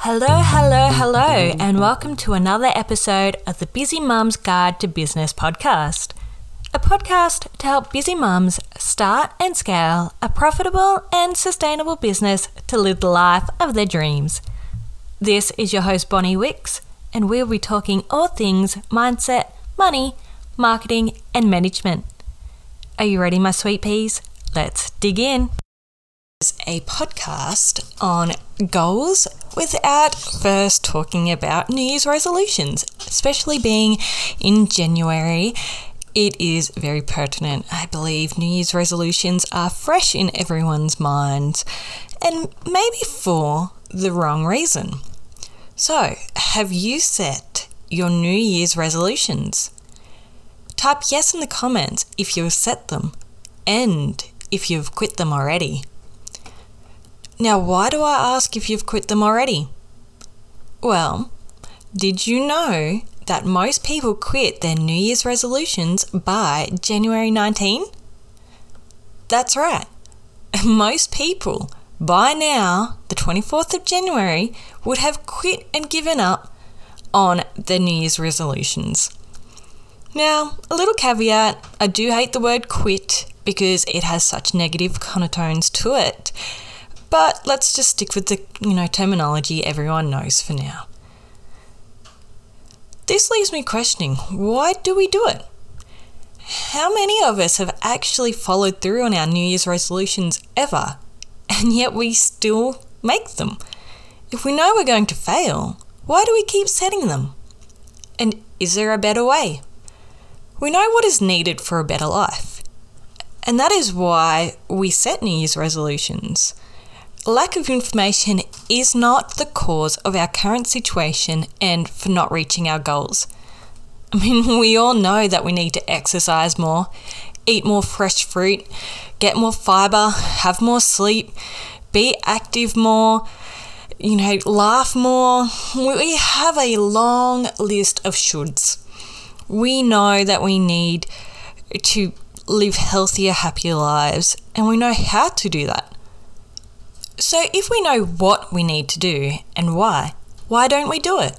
Hello, hello, hello, and welcome to another episode of the Busy Mums Guide to Business podcast. A podcast to help busy mums start and scale a profitable and sustainable business to live the life of their dreams. This is your host, Bonnie Wix, and we'll be talking all things mindset, money, marketing, and management. Are you ready, my sweet peas? Let's dig in a podcast on goals without first talking about New Year's resolutions, especially being in January. It is very pertinent. I believe New Year's resolutions are fresh in everyone's minds and maybe for the wrong reason. So, have you set your New Year's resolutions? Type yes in the comments if you've set them and if you've quit them already. Now, why do I ask if you've quit them already? Well, did you know that most people quit their New Year's resolutions by January 19? That's right. Most people by now, the 24th of January, would have quit and given up on their New Year's resolutions. Now, a little caveat I do hate the word quit because it has such negative connotations to it. But let's just stick with the, you know, terminology everyone knows for now. This leaves me questioning, why do we do it? How many of us have actually followed through on our New Year's resolutions ever, and yet we still make them? If we know we're going to fail, why do we keep setting them? And is there a better way? We know what is needed for a better life. And that is why we set New Year's resolutions lack of information is not the cause of our current situation and for not reaching our goals. I mean, we all know that we need to exercise more, eat more fresh fruit, get more fiber, have more sleep, be active more, you know, laugh more. We have a long list of shoulds. We know that we need to live healthier, happier lives, and we know how to do that. So, if we know what we need to do and why, why don't we do it?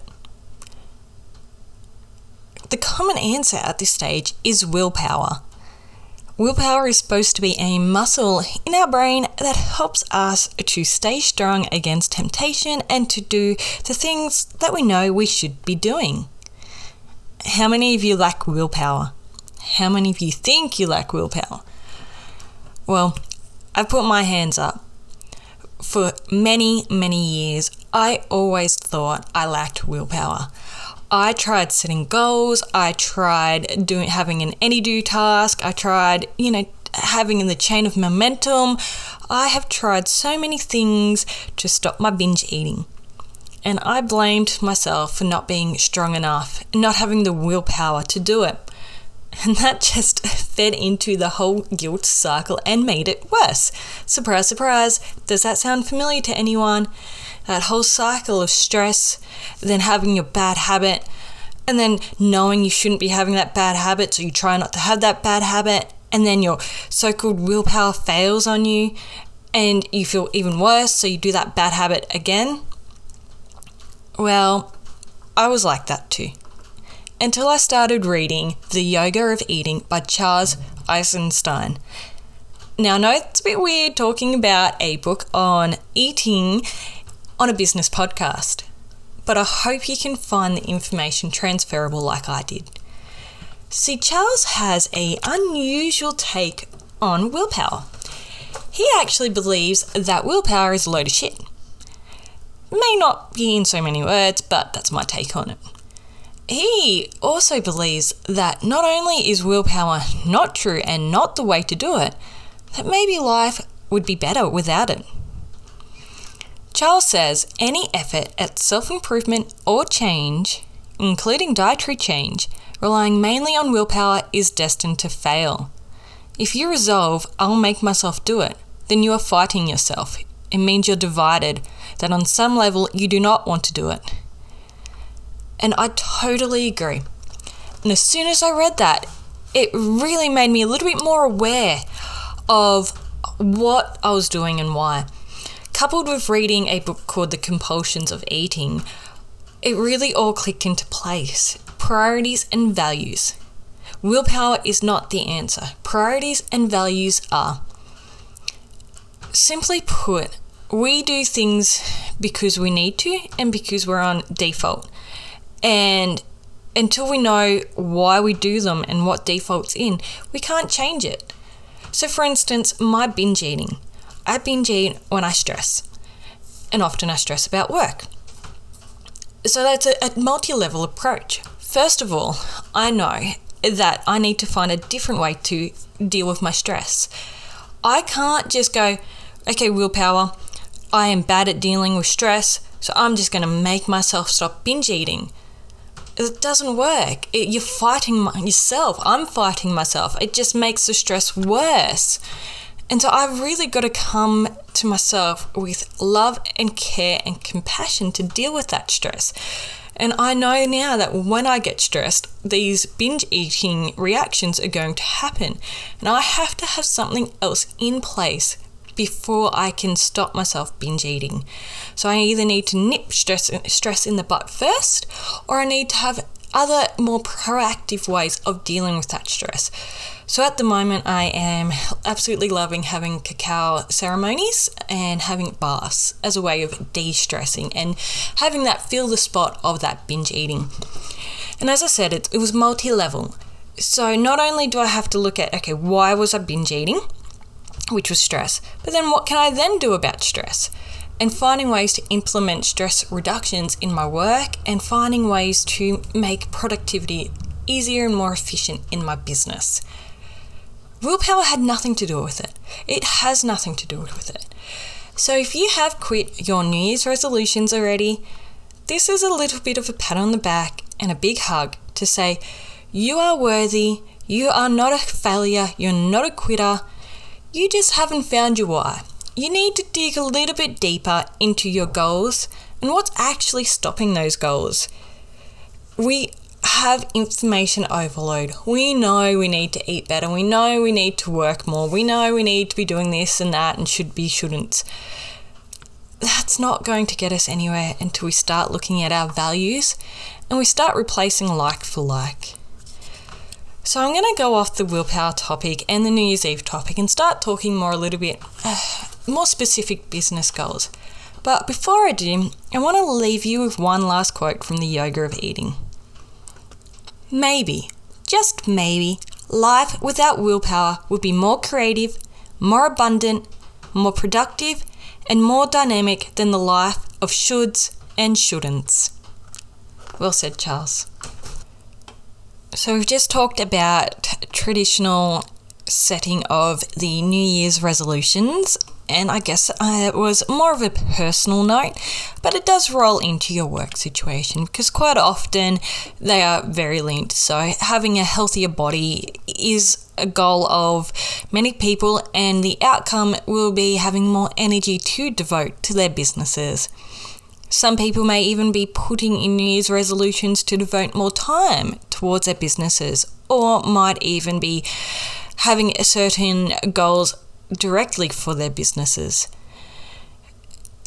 The common answer at this stage is willpower. Willpower is supposed to be a muscle in our brain that helps us to stay strong against temptation and to do the things that we know we should be doing. How many of you lack willpower? How many of you think you lack willpower? Well, I've put my hands up for many, many years, I always thought I lacked willpower. I tried setting goals, I tried doing having an Any.do task, I tried, you know, having in the chain of momentum. I have tried so many things to stop my binge eating. And I blamed myself for not being strong enough, not having the willpower to do it. And that just fed into the whole guilt cycle and made it worse. Surprise, surprise. Does that sound familiar to anyone? That whole cycle of stress, then having your bad habit, and then knowing you shouldn't be having that bad habit, so you try not to have that bad habit, and then your so called willpower fails on you, and you feel even worse, so you do that bad habit again. Well, I was like that too until I started reading The Yoga of Eating by Charles Eisenstein. Now, I know it's a bit weird talking about a book on eating on a business podcast, but I hope you can find the information transferable like I did. See, Charles has a unusual take on willpower. He actually believes that willpower is a load of shit. May not be in so many words, but that's my take on it. He also believes that not only is willpower not true and not the way to do it, that maybe life would be better without it. Charles says any effort at self improvement or change, including dietary change, relying mainly on willpower is destined to fail. If you resolve, I'll make myself do it, then you are fighting yourself. It means you're divided, that on some level you do not want to do it. And I totally agree. And as soon as I read that, it really made me a little bit more aware of what I was doing and why. coupled with reading a book called The Compulsions of Eating, it really all clicked into place. Priorities and values. Willpower is not the answer. Priorities and values are. Simply put, we do things because we need to and because we're on default. And until we know why we do them and what default's in, we can't change it. So, for instance, my binge eating. I binge eat when I stress, and often I stress about work. So, that's a, a multi level approach. First of all, I know that I need to find a different way to deal with my stress. I can't just go, okay, willpower, I am bad at dealing with stress, so I'm just going to make myself stop binge eating. It doesn't work. It, you're fighting yourself. I'm fighting myself. It just makes the stress worse. And so I've really got to come to myself with love and care and compassion to deal with that stress. And I know now that when I get stressed, these binge eating reactions are going to happen. And I have to have something else in place before I can stop myself binge eating. So I either need to nip stress, stress in the butt first, or I need to have other more proactive ways of dealing with that stress. So at the moment, I am absolutely loving having cacao ceremonies and having baths as a way of de stressing and having that fill the spot of that binge eating. And as I said, it, it was multi level. So not only do I have to look at, okay, why was I binge eating? Which was stress. But then what can I then do about stress? And finding ways to implement stress reductions in my work and finding ways to make productivity easier and more efficient in my business. Willpower had nothing to do with it. It has nothing to do with it. So if you have quit your New Year's resolutions already, this is a little bit of a pat on the back and a big hug to say, you are worthy, you are not a failure, you're not a quitter, you just haven't found your why. You need to dig a little bit deeper into your goals and what's actually stopping those goals. We have information overload. We know we need to eat better. We know we need to work more. We know we need to be doing this and that and should be, shouldn't. That's not going to get us anywhere until we start looking at our values and we start replacing like for like. So I'm going to go off the willpower topic and the New Year's Eve topic and start talking more a little bit uh, more specific business goals. But before I do, I want to leave you with one last quote from the Yoga of Eating. Maybe, just maybe, life without willpower would be more creative, more abundant, more productive, and more dynamic than the life of shoulds and shouldn'ts. Well said, Charles. So we've just talked about traditional setting of the New Year's resolutions, and I guess it was more of a personal note, but it does roll into your work situation because quite often they are very linked. So having a healthier body is a goal of many people, and the outcome will be having more energy to devote to their businesses. Some people may even be putting in New Year's resolutions to devote more time towards their businesses, or might even be having certain goals directly for their businesses.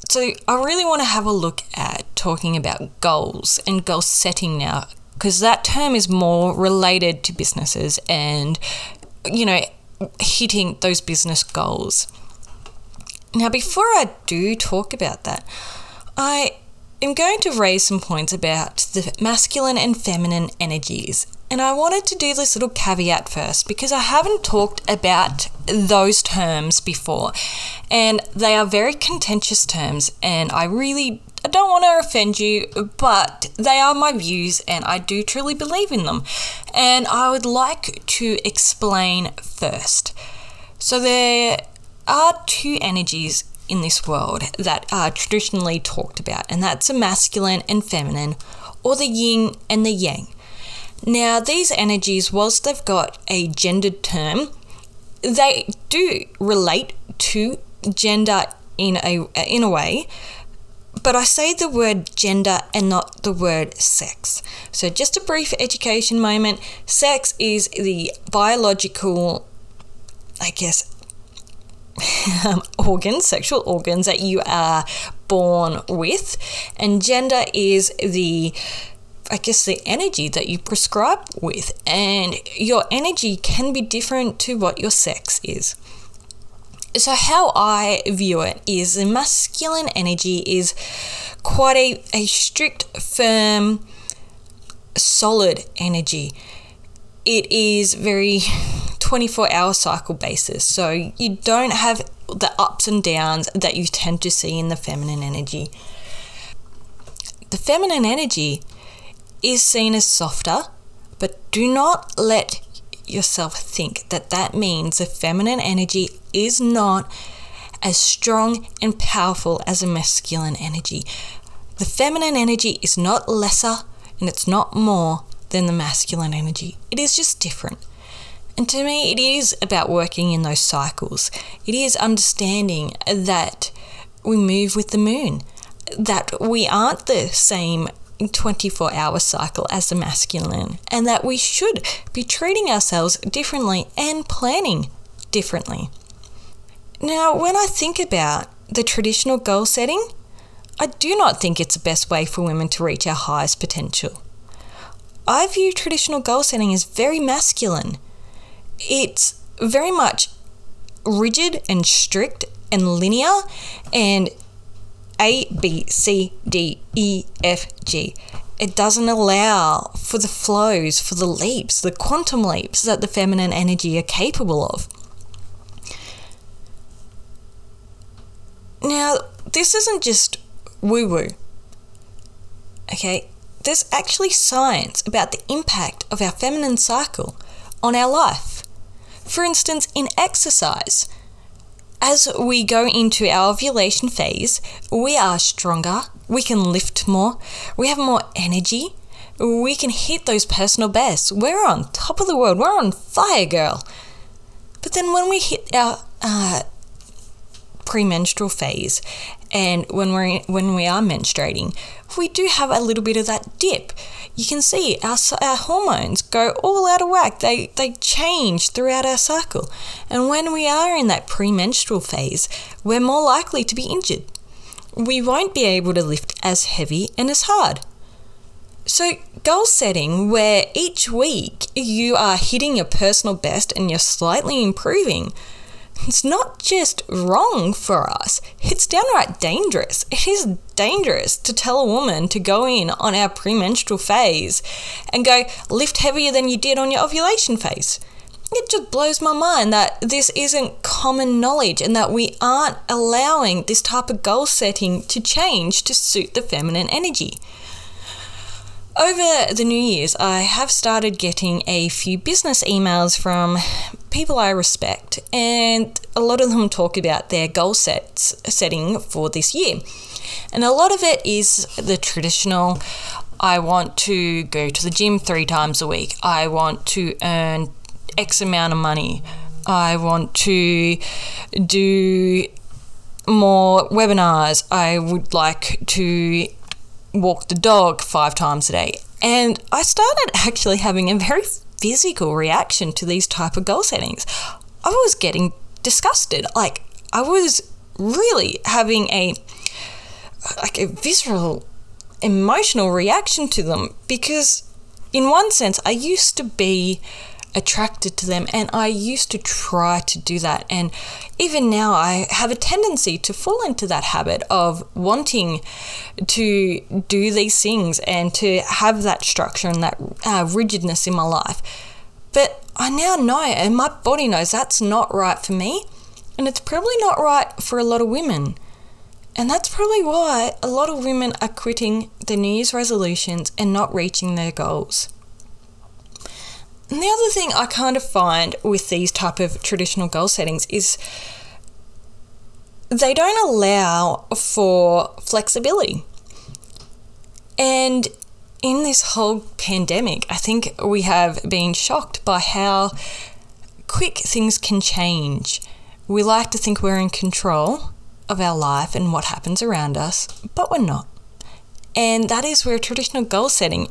So, I really want to have a look at talking about goals and goal setting now, because that term is more related to businesses and, you know, hitting those business goals. Now, before I do talk about that, I am going to raise some points about the masculine and feminine energies. And I wanted to do this little caveat first because I haven't talked about those terms before. And they are very contentious terms, and I really I don't want to offend you, but they are my views and I do truly believe in them. And I would like to explain first. So, there are two energies in this world that are traditionally talked about, and that's a masculine and feminine, or the yin and the yang. Now, these energies, whilst they've got a gendered term, they do relate to gender in a in a way, but I say the word gender and not the word sex. So, just a brief education moment. Sex is the biological, I guess, Um, organs, sexual organs that you are born with, and gender is the I guess the energy that you prescribe with, and your energy can be different to what your sex is. So, how I view it is the masculine energy is quite a, a strict, firm, solid energy. It is very 24 hour cycle basis. So you don't have the ups and downs that you tend to see in the feminine energy. The feminine energy is seen as softer, but do not let yourself think that that means the feminine energy is not as strong and powerful as a masculine energy. The feminine energy is not lesser and it's not more than the masculine energy. It is just different. And to me, it is about working in those cycles. It is understanding that we move with the moon, that we aren't the same 24 hour cycle as the masculine, and that we should be treating ourselves differently and planning differently. Now, when I think about the traditional goal setting, I do not think it's the best way for women to reach our highest potential. I view traditional goal setting as very masculine it's very much rigid and strict and linear and A, B, C, D, E, F, G. It doesn't allow for the flows, for the leaps, the quantum leaps that the feminine energy are capable of. Now, this isn't just woo woo. Okay, there's actually science about the impact of our feminine cycle on our life. For instance, in exercise, as we go into our ovulation phase, we are stronger, we can lift more, we have more energy, we can hit those personal bests. We're on top of the world, we're on fire, girl. But then when we hit our uh, premenstrual phase and when we're when we are menstruating, we do have a little bit of that dip you can see our, our hormones go all out of whack. They, they change throughout our cycle. And when we are in that premenstrual phase, we're more likely to be injured. We won't be able to lift as heavy and as hard. So, goal setting, where each week you are hitting your personal best and you're slightly improving, it's not just wrong for us, it's downright dangerous. It is dangerous to tell a woman to go in on our premenstrual phase and go lift heavier than you did on your ovulation phase. It just blows my mind that this isn't common knowledge and that we aren't allowing this type of goal setting to change to suit the feminine energy. Over the New Year's, I have started getting a few business emails from people I respect, and a lot of them talk about their goal sets setting for this year. And a lot of it is the traditional I want to go to the gym three times a week, I want to earn X amount of money, I want to do more webinars, I would like to walk the dog five times a day. And I started actually having a very physical reaction to these type of goal settings. I was getting disgusted. Like I was really having a like a visceral emotional reaction to them because in one sense I used to be attracted to them and I used to try to do that and even now I have a tendency to fall into that habit of wanting to do these things and to have that structure and that uh, rigidness in my life but I now know and my body knows that's not right for me and it's probably not right for a lot of women and that's probably why a lot of women are quitting their New Year's resolutions and not reaching their goals. And the other thing I kind of find with these type of traditional goal settings is they don't allow for flexibility. And in this whole pandemic, I think we have been shocked by how quick things can change. We like to think we're in control of our life and what happens around us, but we're not. And that is where traditional goal setting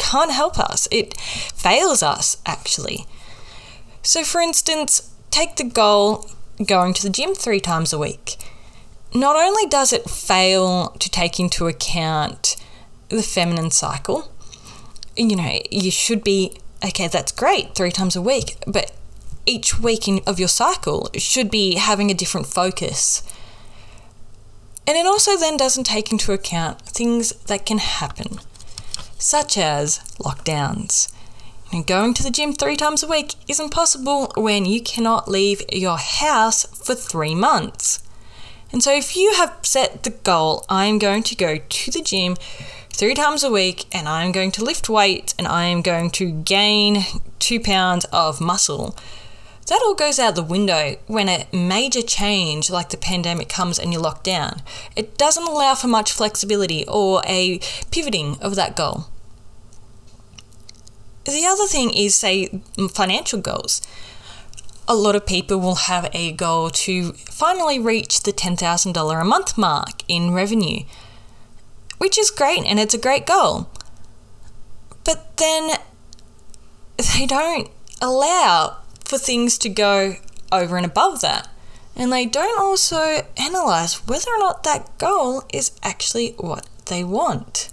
can't help us. It fails us, actually. So, for instance, take the goal going to the gym three times a week. Not only does it fail to take into account the feminine cycle, you know, you should be okay, that's great, three times a week, but each week in, of your cycle should be having a different focus. And it also then doesn't take into account things that can happen, such as lockdowns. And going to the gym three times a week isn't possible when you cannot leave your house for three months. And so, if you have set the goal, I'm going to go to the gym three times a week and I'm going to lift weights and I am going to gain two pounds of muscle, that all goes out the window when a major change like the pandemic comes and you're locked down. It doesn't allow for much flexibility or a pivoting of that goal. The other thing is, say, financial goals. A lot of people will have a goal to finally reach the $10,000 a month mark in revenue, which is great and it's a great goal. But then they don't allow for things to go over and above that. And they don't also analyze whether or not that goal is actually what they want.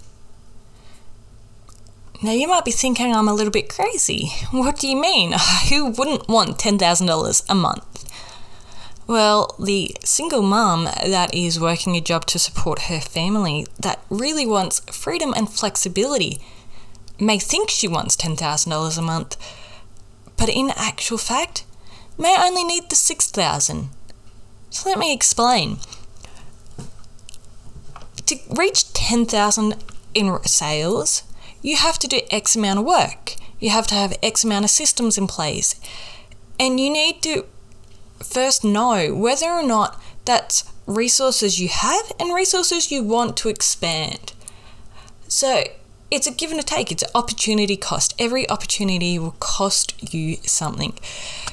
Now, you might be thinking I'm a little bit crazy. What do you mean? Who wouldn't want $10,000 a month? Well, the single mum that is working a job to support her family that really wants freedom and flexibility may think she wants $10,000 a month, but in actual fact, may only need the 6,000. So let me explain. To reach 10,000 in sales, you have to do X amount of work. You have to have X amount of systems in place. And you need to first know whether or not that's resources you have and resources you want to expand. So it's a give and a take, it's an opportunity cost. Every opportunity will cost you something.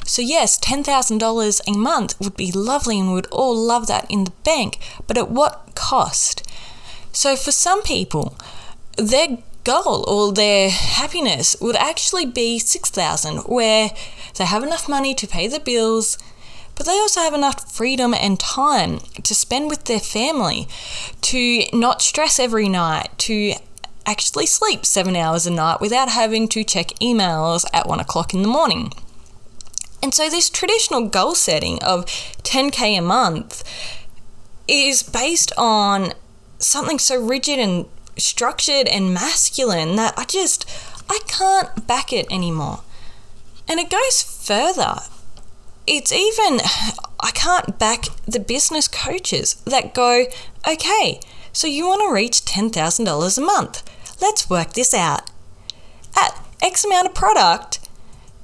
So, yes, $10,000 a month would be lovely and we'd all love that in the bank, but at what cost? So, for some people, their goal or their happiness would actually be 6000 where they have enough money to pay the bills but they also have enough freedom and time to spend with their family to not stress every night to actually sleep seven hours a night without having to check emails at one o'clock in the morning and so this traditional goal setting of 10k a month is based on something so rigid and structured and masculine that I just I can't back it anymore. And it goes further. It's even I can't back the business coaches that go, "Okay, so you want to reach $10,000 a month. Let's work this out. At X amount of product,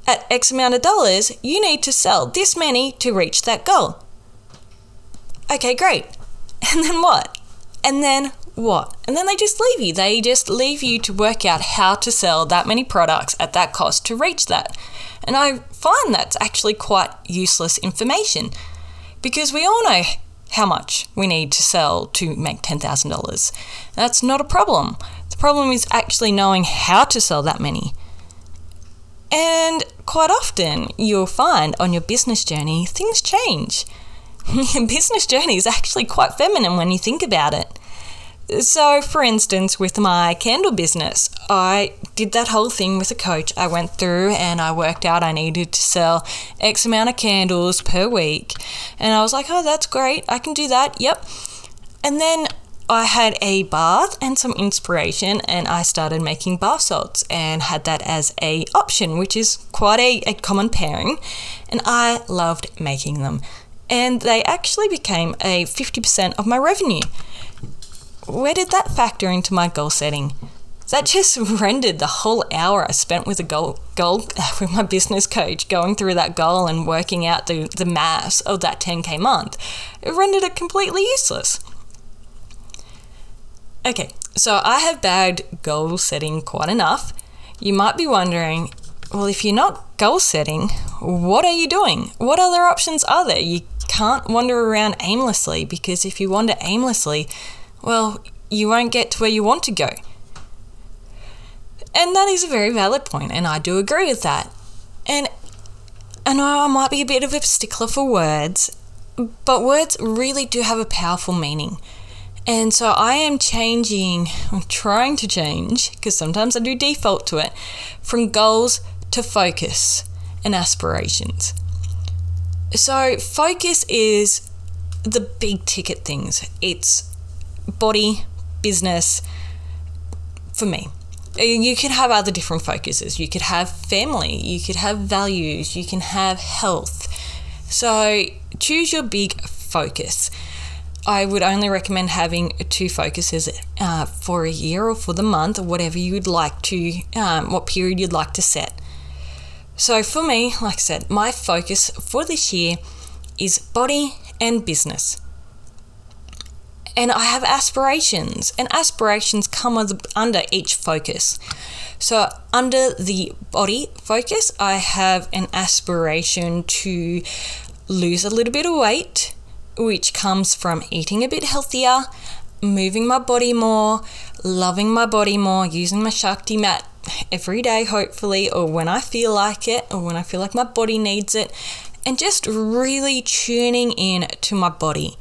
at X amount of dollars, you need to sell this many to reach that goal." Okay, great. And then what? And then what? And then they just leave you. They just leave you to work out how to sell that many products at that cost to reach that. And I find that's actually quite useless information because we all know how much we need to sell to make $10,000. That's not a problem. Problem is actually knowing how to sell that many. And quite often, you'll find on your business journey, things change. Your business journey is actually quite feminine when you think about it. So, for instance, with my candle business, I did that whole thing with a coach. I went through and I worked out I needed to sell X amount of candles per week. And I was like, oh, that's great. I can do that. Yep. And then I had a bath and some inspiration, and I started making bath salts and had that as a option, which is quite a, a common pairing. And I loved making them. And they actually became a 50% of my revenue where did that factor into my goal setting? That just rendered the whole hour I spent with a goal, goal with my business coach going through that goal and working out the, the maths of that 10k month. It rendered it completely useless. Okay, so I have bagged goal setting quite enough. You might be wondering, well, if you're not goal setting, what are you doing? What other options are there? You can't wander around aimlessly because if you wander aimlessly, well, you won't get to where you want to go. And that is a very valid point, and I do agree with that. And I know I might be a bit of a stickler for words, but words really do have a powerful meaning. And so I am changing, I'm trying to change, because sometimes I do default to it, from goals to focus and aspirations. So, focus is the big ticket things it's body, business, for me. Uh, you could have other different focuses. You could have family, you could have values, you can have health. So, choose your big focus. I would only recommend having two focuses uh, for a year or for the month or whatever you would like to, um, what period you'd like to set. So for me, like I said, my focus for this year is body and business. And I have aspirations, and aspirations come under each focus. So, under the body focus, I have an aspiration to lose a little bit of weight which comes from eating a bit healthier, moving my body more, loving my body more, using my Shakti mat every day, hopefully, or when I feel like it, or when I feel like my body needs it, and just really tuning in to my body.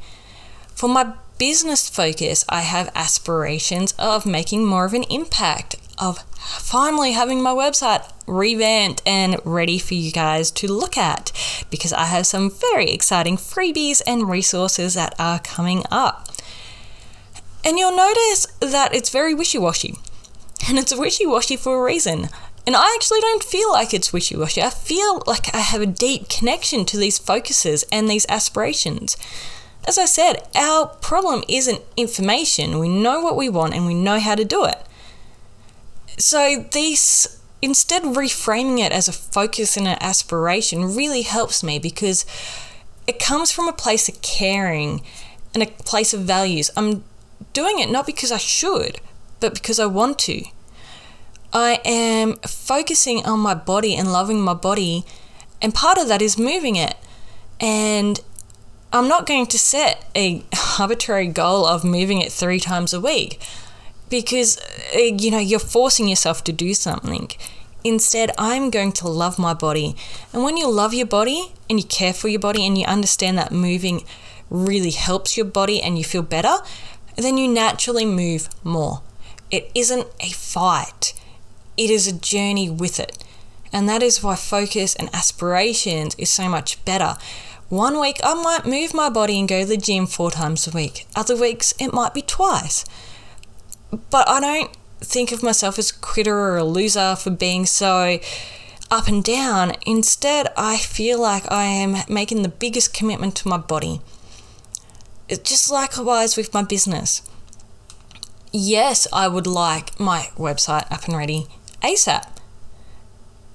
For my business focus, I have aspirations of making more of an impact, of finally having my website revamped and ready for you guys to look at because I have some very exciting freebies and resources that are coming up. And you'll notice that it's very wishy washy. And it's wishy washy for a reason. And I actually don't feel like it's wishy washy. I feel like I have a deep connection to these focuses and these aspirations. As I said, our problem isn't information. We know what we want and we know how to do it. So, these instead reframing it as a focus and an aspiration really helps me because it comes from a place of caring and a place of values. I'm doing it not because I should, but because I want to. I am focusing on my body and loving my body, and part of that is moving it. And I'm not going to set a arbitrary goal of moving it three times a week because uh, you know you're forcing yourself to do something. Instead, I'm going to love my body. And when you love your body and you care for your body and you understand that moving really helps your body and you feel better, then you naturally move more. It isn't a fight, it is a journey with it. And that is why focus and aspirations is so much better. One week I might move my body and go to the gym four times a week. Other weeks it might be twice but I don't think of myself as a quitter or a loser for being so up and down. Instead, I feel like I am making the biggest commitment to my body. It's just likewise with my business. Yes, I would like my website up and ready ASAP.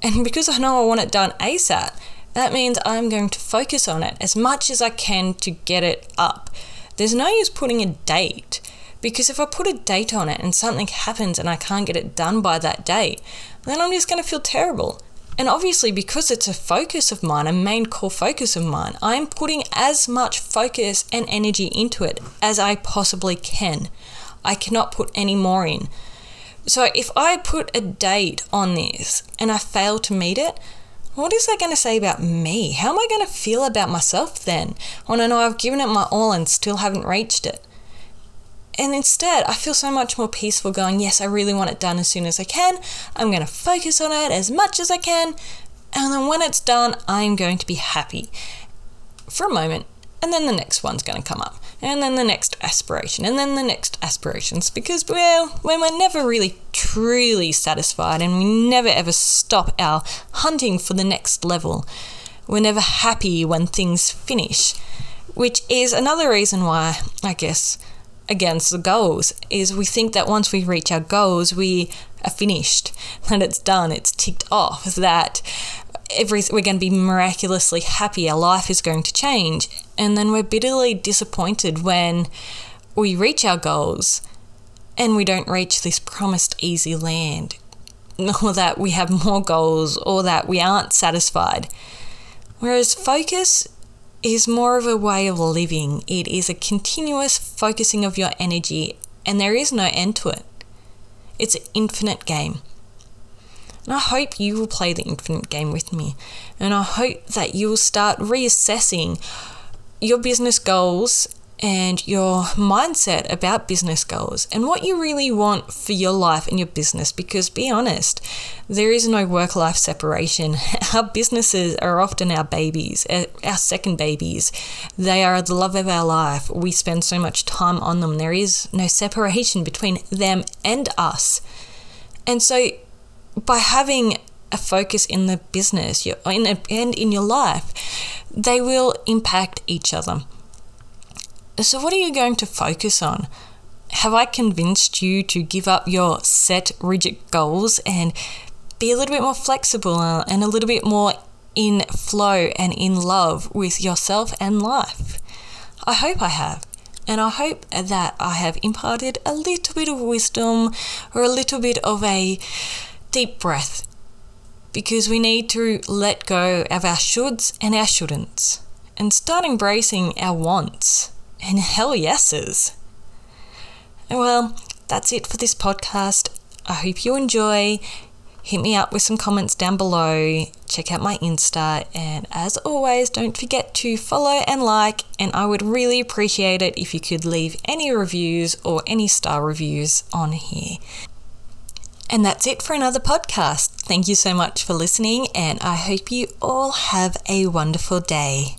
And because I know I want it done ASAP, that means I'm going to focus on it as much as I can to get it up. There's no use putting a date because if I put a date on it and something happens and I can't get it done by that date, then I'm just going to feel terrible. And obviously, because it's a focus of mine, a main core focus of mine, I'm putting as much focus and energy into it as I possibly can. I cannot put any more in. So, if I put a date on this and I fail to meet it, what is that going to say about me? How am I going to feel about myself then when I know I've given it my all and still haven't reached it? And instead, I feel so much more peaceful going, yes, I really want it done as soon as I can. I'm going to focus on it as much as I can. And then when it's done, I'm going to be happy for a moment. And then the next one's going to come up. And then the next aspiration. And then the next aspirations. Because, well, when we're never really truly satisfied and we never ever stop our hunting for the next level, we're never happy when things finish. Which is another reason why, I guess, against the goals is we think that once we reach our goals we are finished. That it's done it's ticked off. That every we're going to be miraculously happy. Our life is going to change. And then we're bitterly disappointed when we reach our goals and we don't reach this promised easy land or that we have more goals or that we aren't satisfied. Whereas focus is more of a way of living. It is a continuous focusing of your energy, and there is no end to it. It's an infinite game. And I hope you will play the infinite game with me. And I hope that you will start reassessing your business goals and your mindset about business goals and what you really want for your life and your business. Because, be honest, there is no work life separation. Our businesses are often our babies, eh, our second babies. They are the love of our life. We spend so much time on them. There is no separation between them and us. And so, by having a focus in the business and in your life, they will impact each other. So, what are you going to focus on? Have I convinced you to give up your set, rigid goals and be a little bit more flexible and a little bit more in flow and in love with yourself and life? I hope I have. And I hope that I have imparted a little bit of wisdom or a little bit of a deep breath because we need to let go of our shoulds and our shouldn'ts and start embracing our wants and hell yeses. Well, that's it for this podcast. I hope you enjoy. Hit me up with some comments down below. Check out my Insta. And as always, don't forget to follow and like. And I would really appreciate it if you could leave any reviews or any star reviews on here. And that's it for another podcast. Thank you so much for listening, and I hope you all have a wonderful day.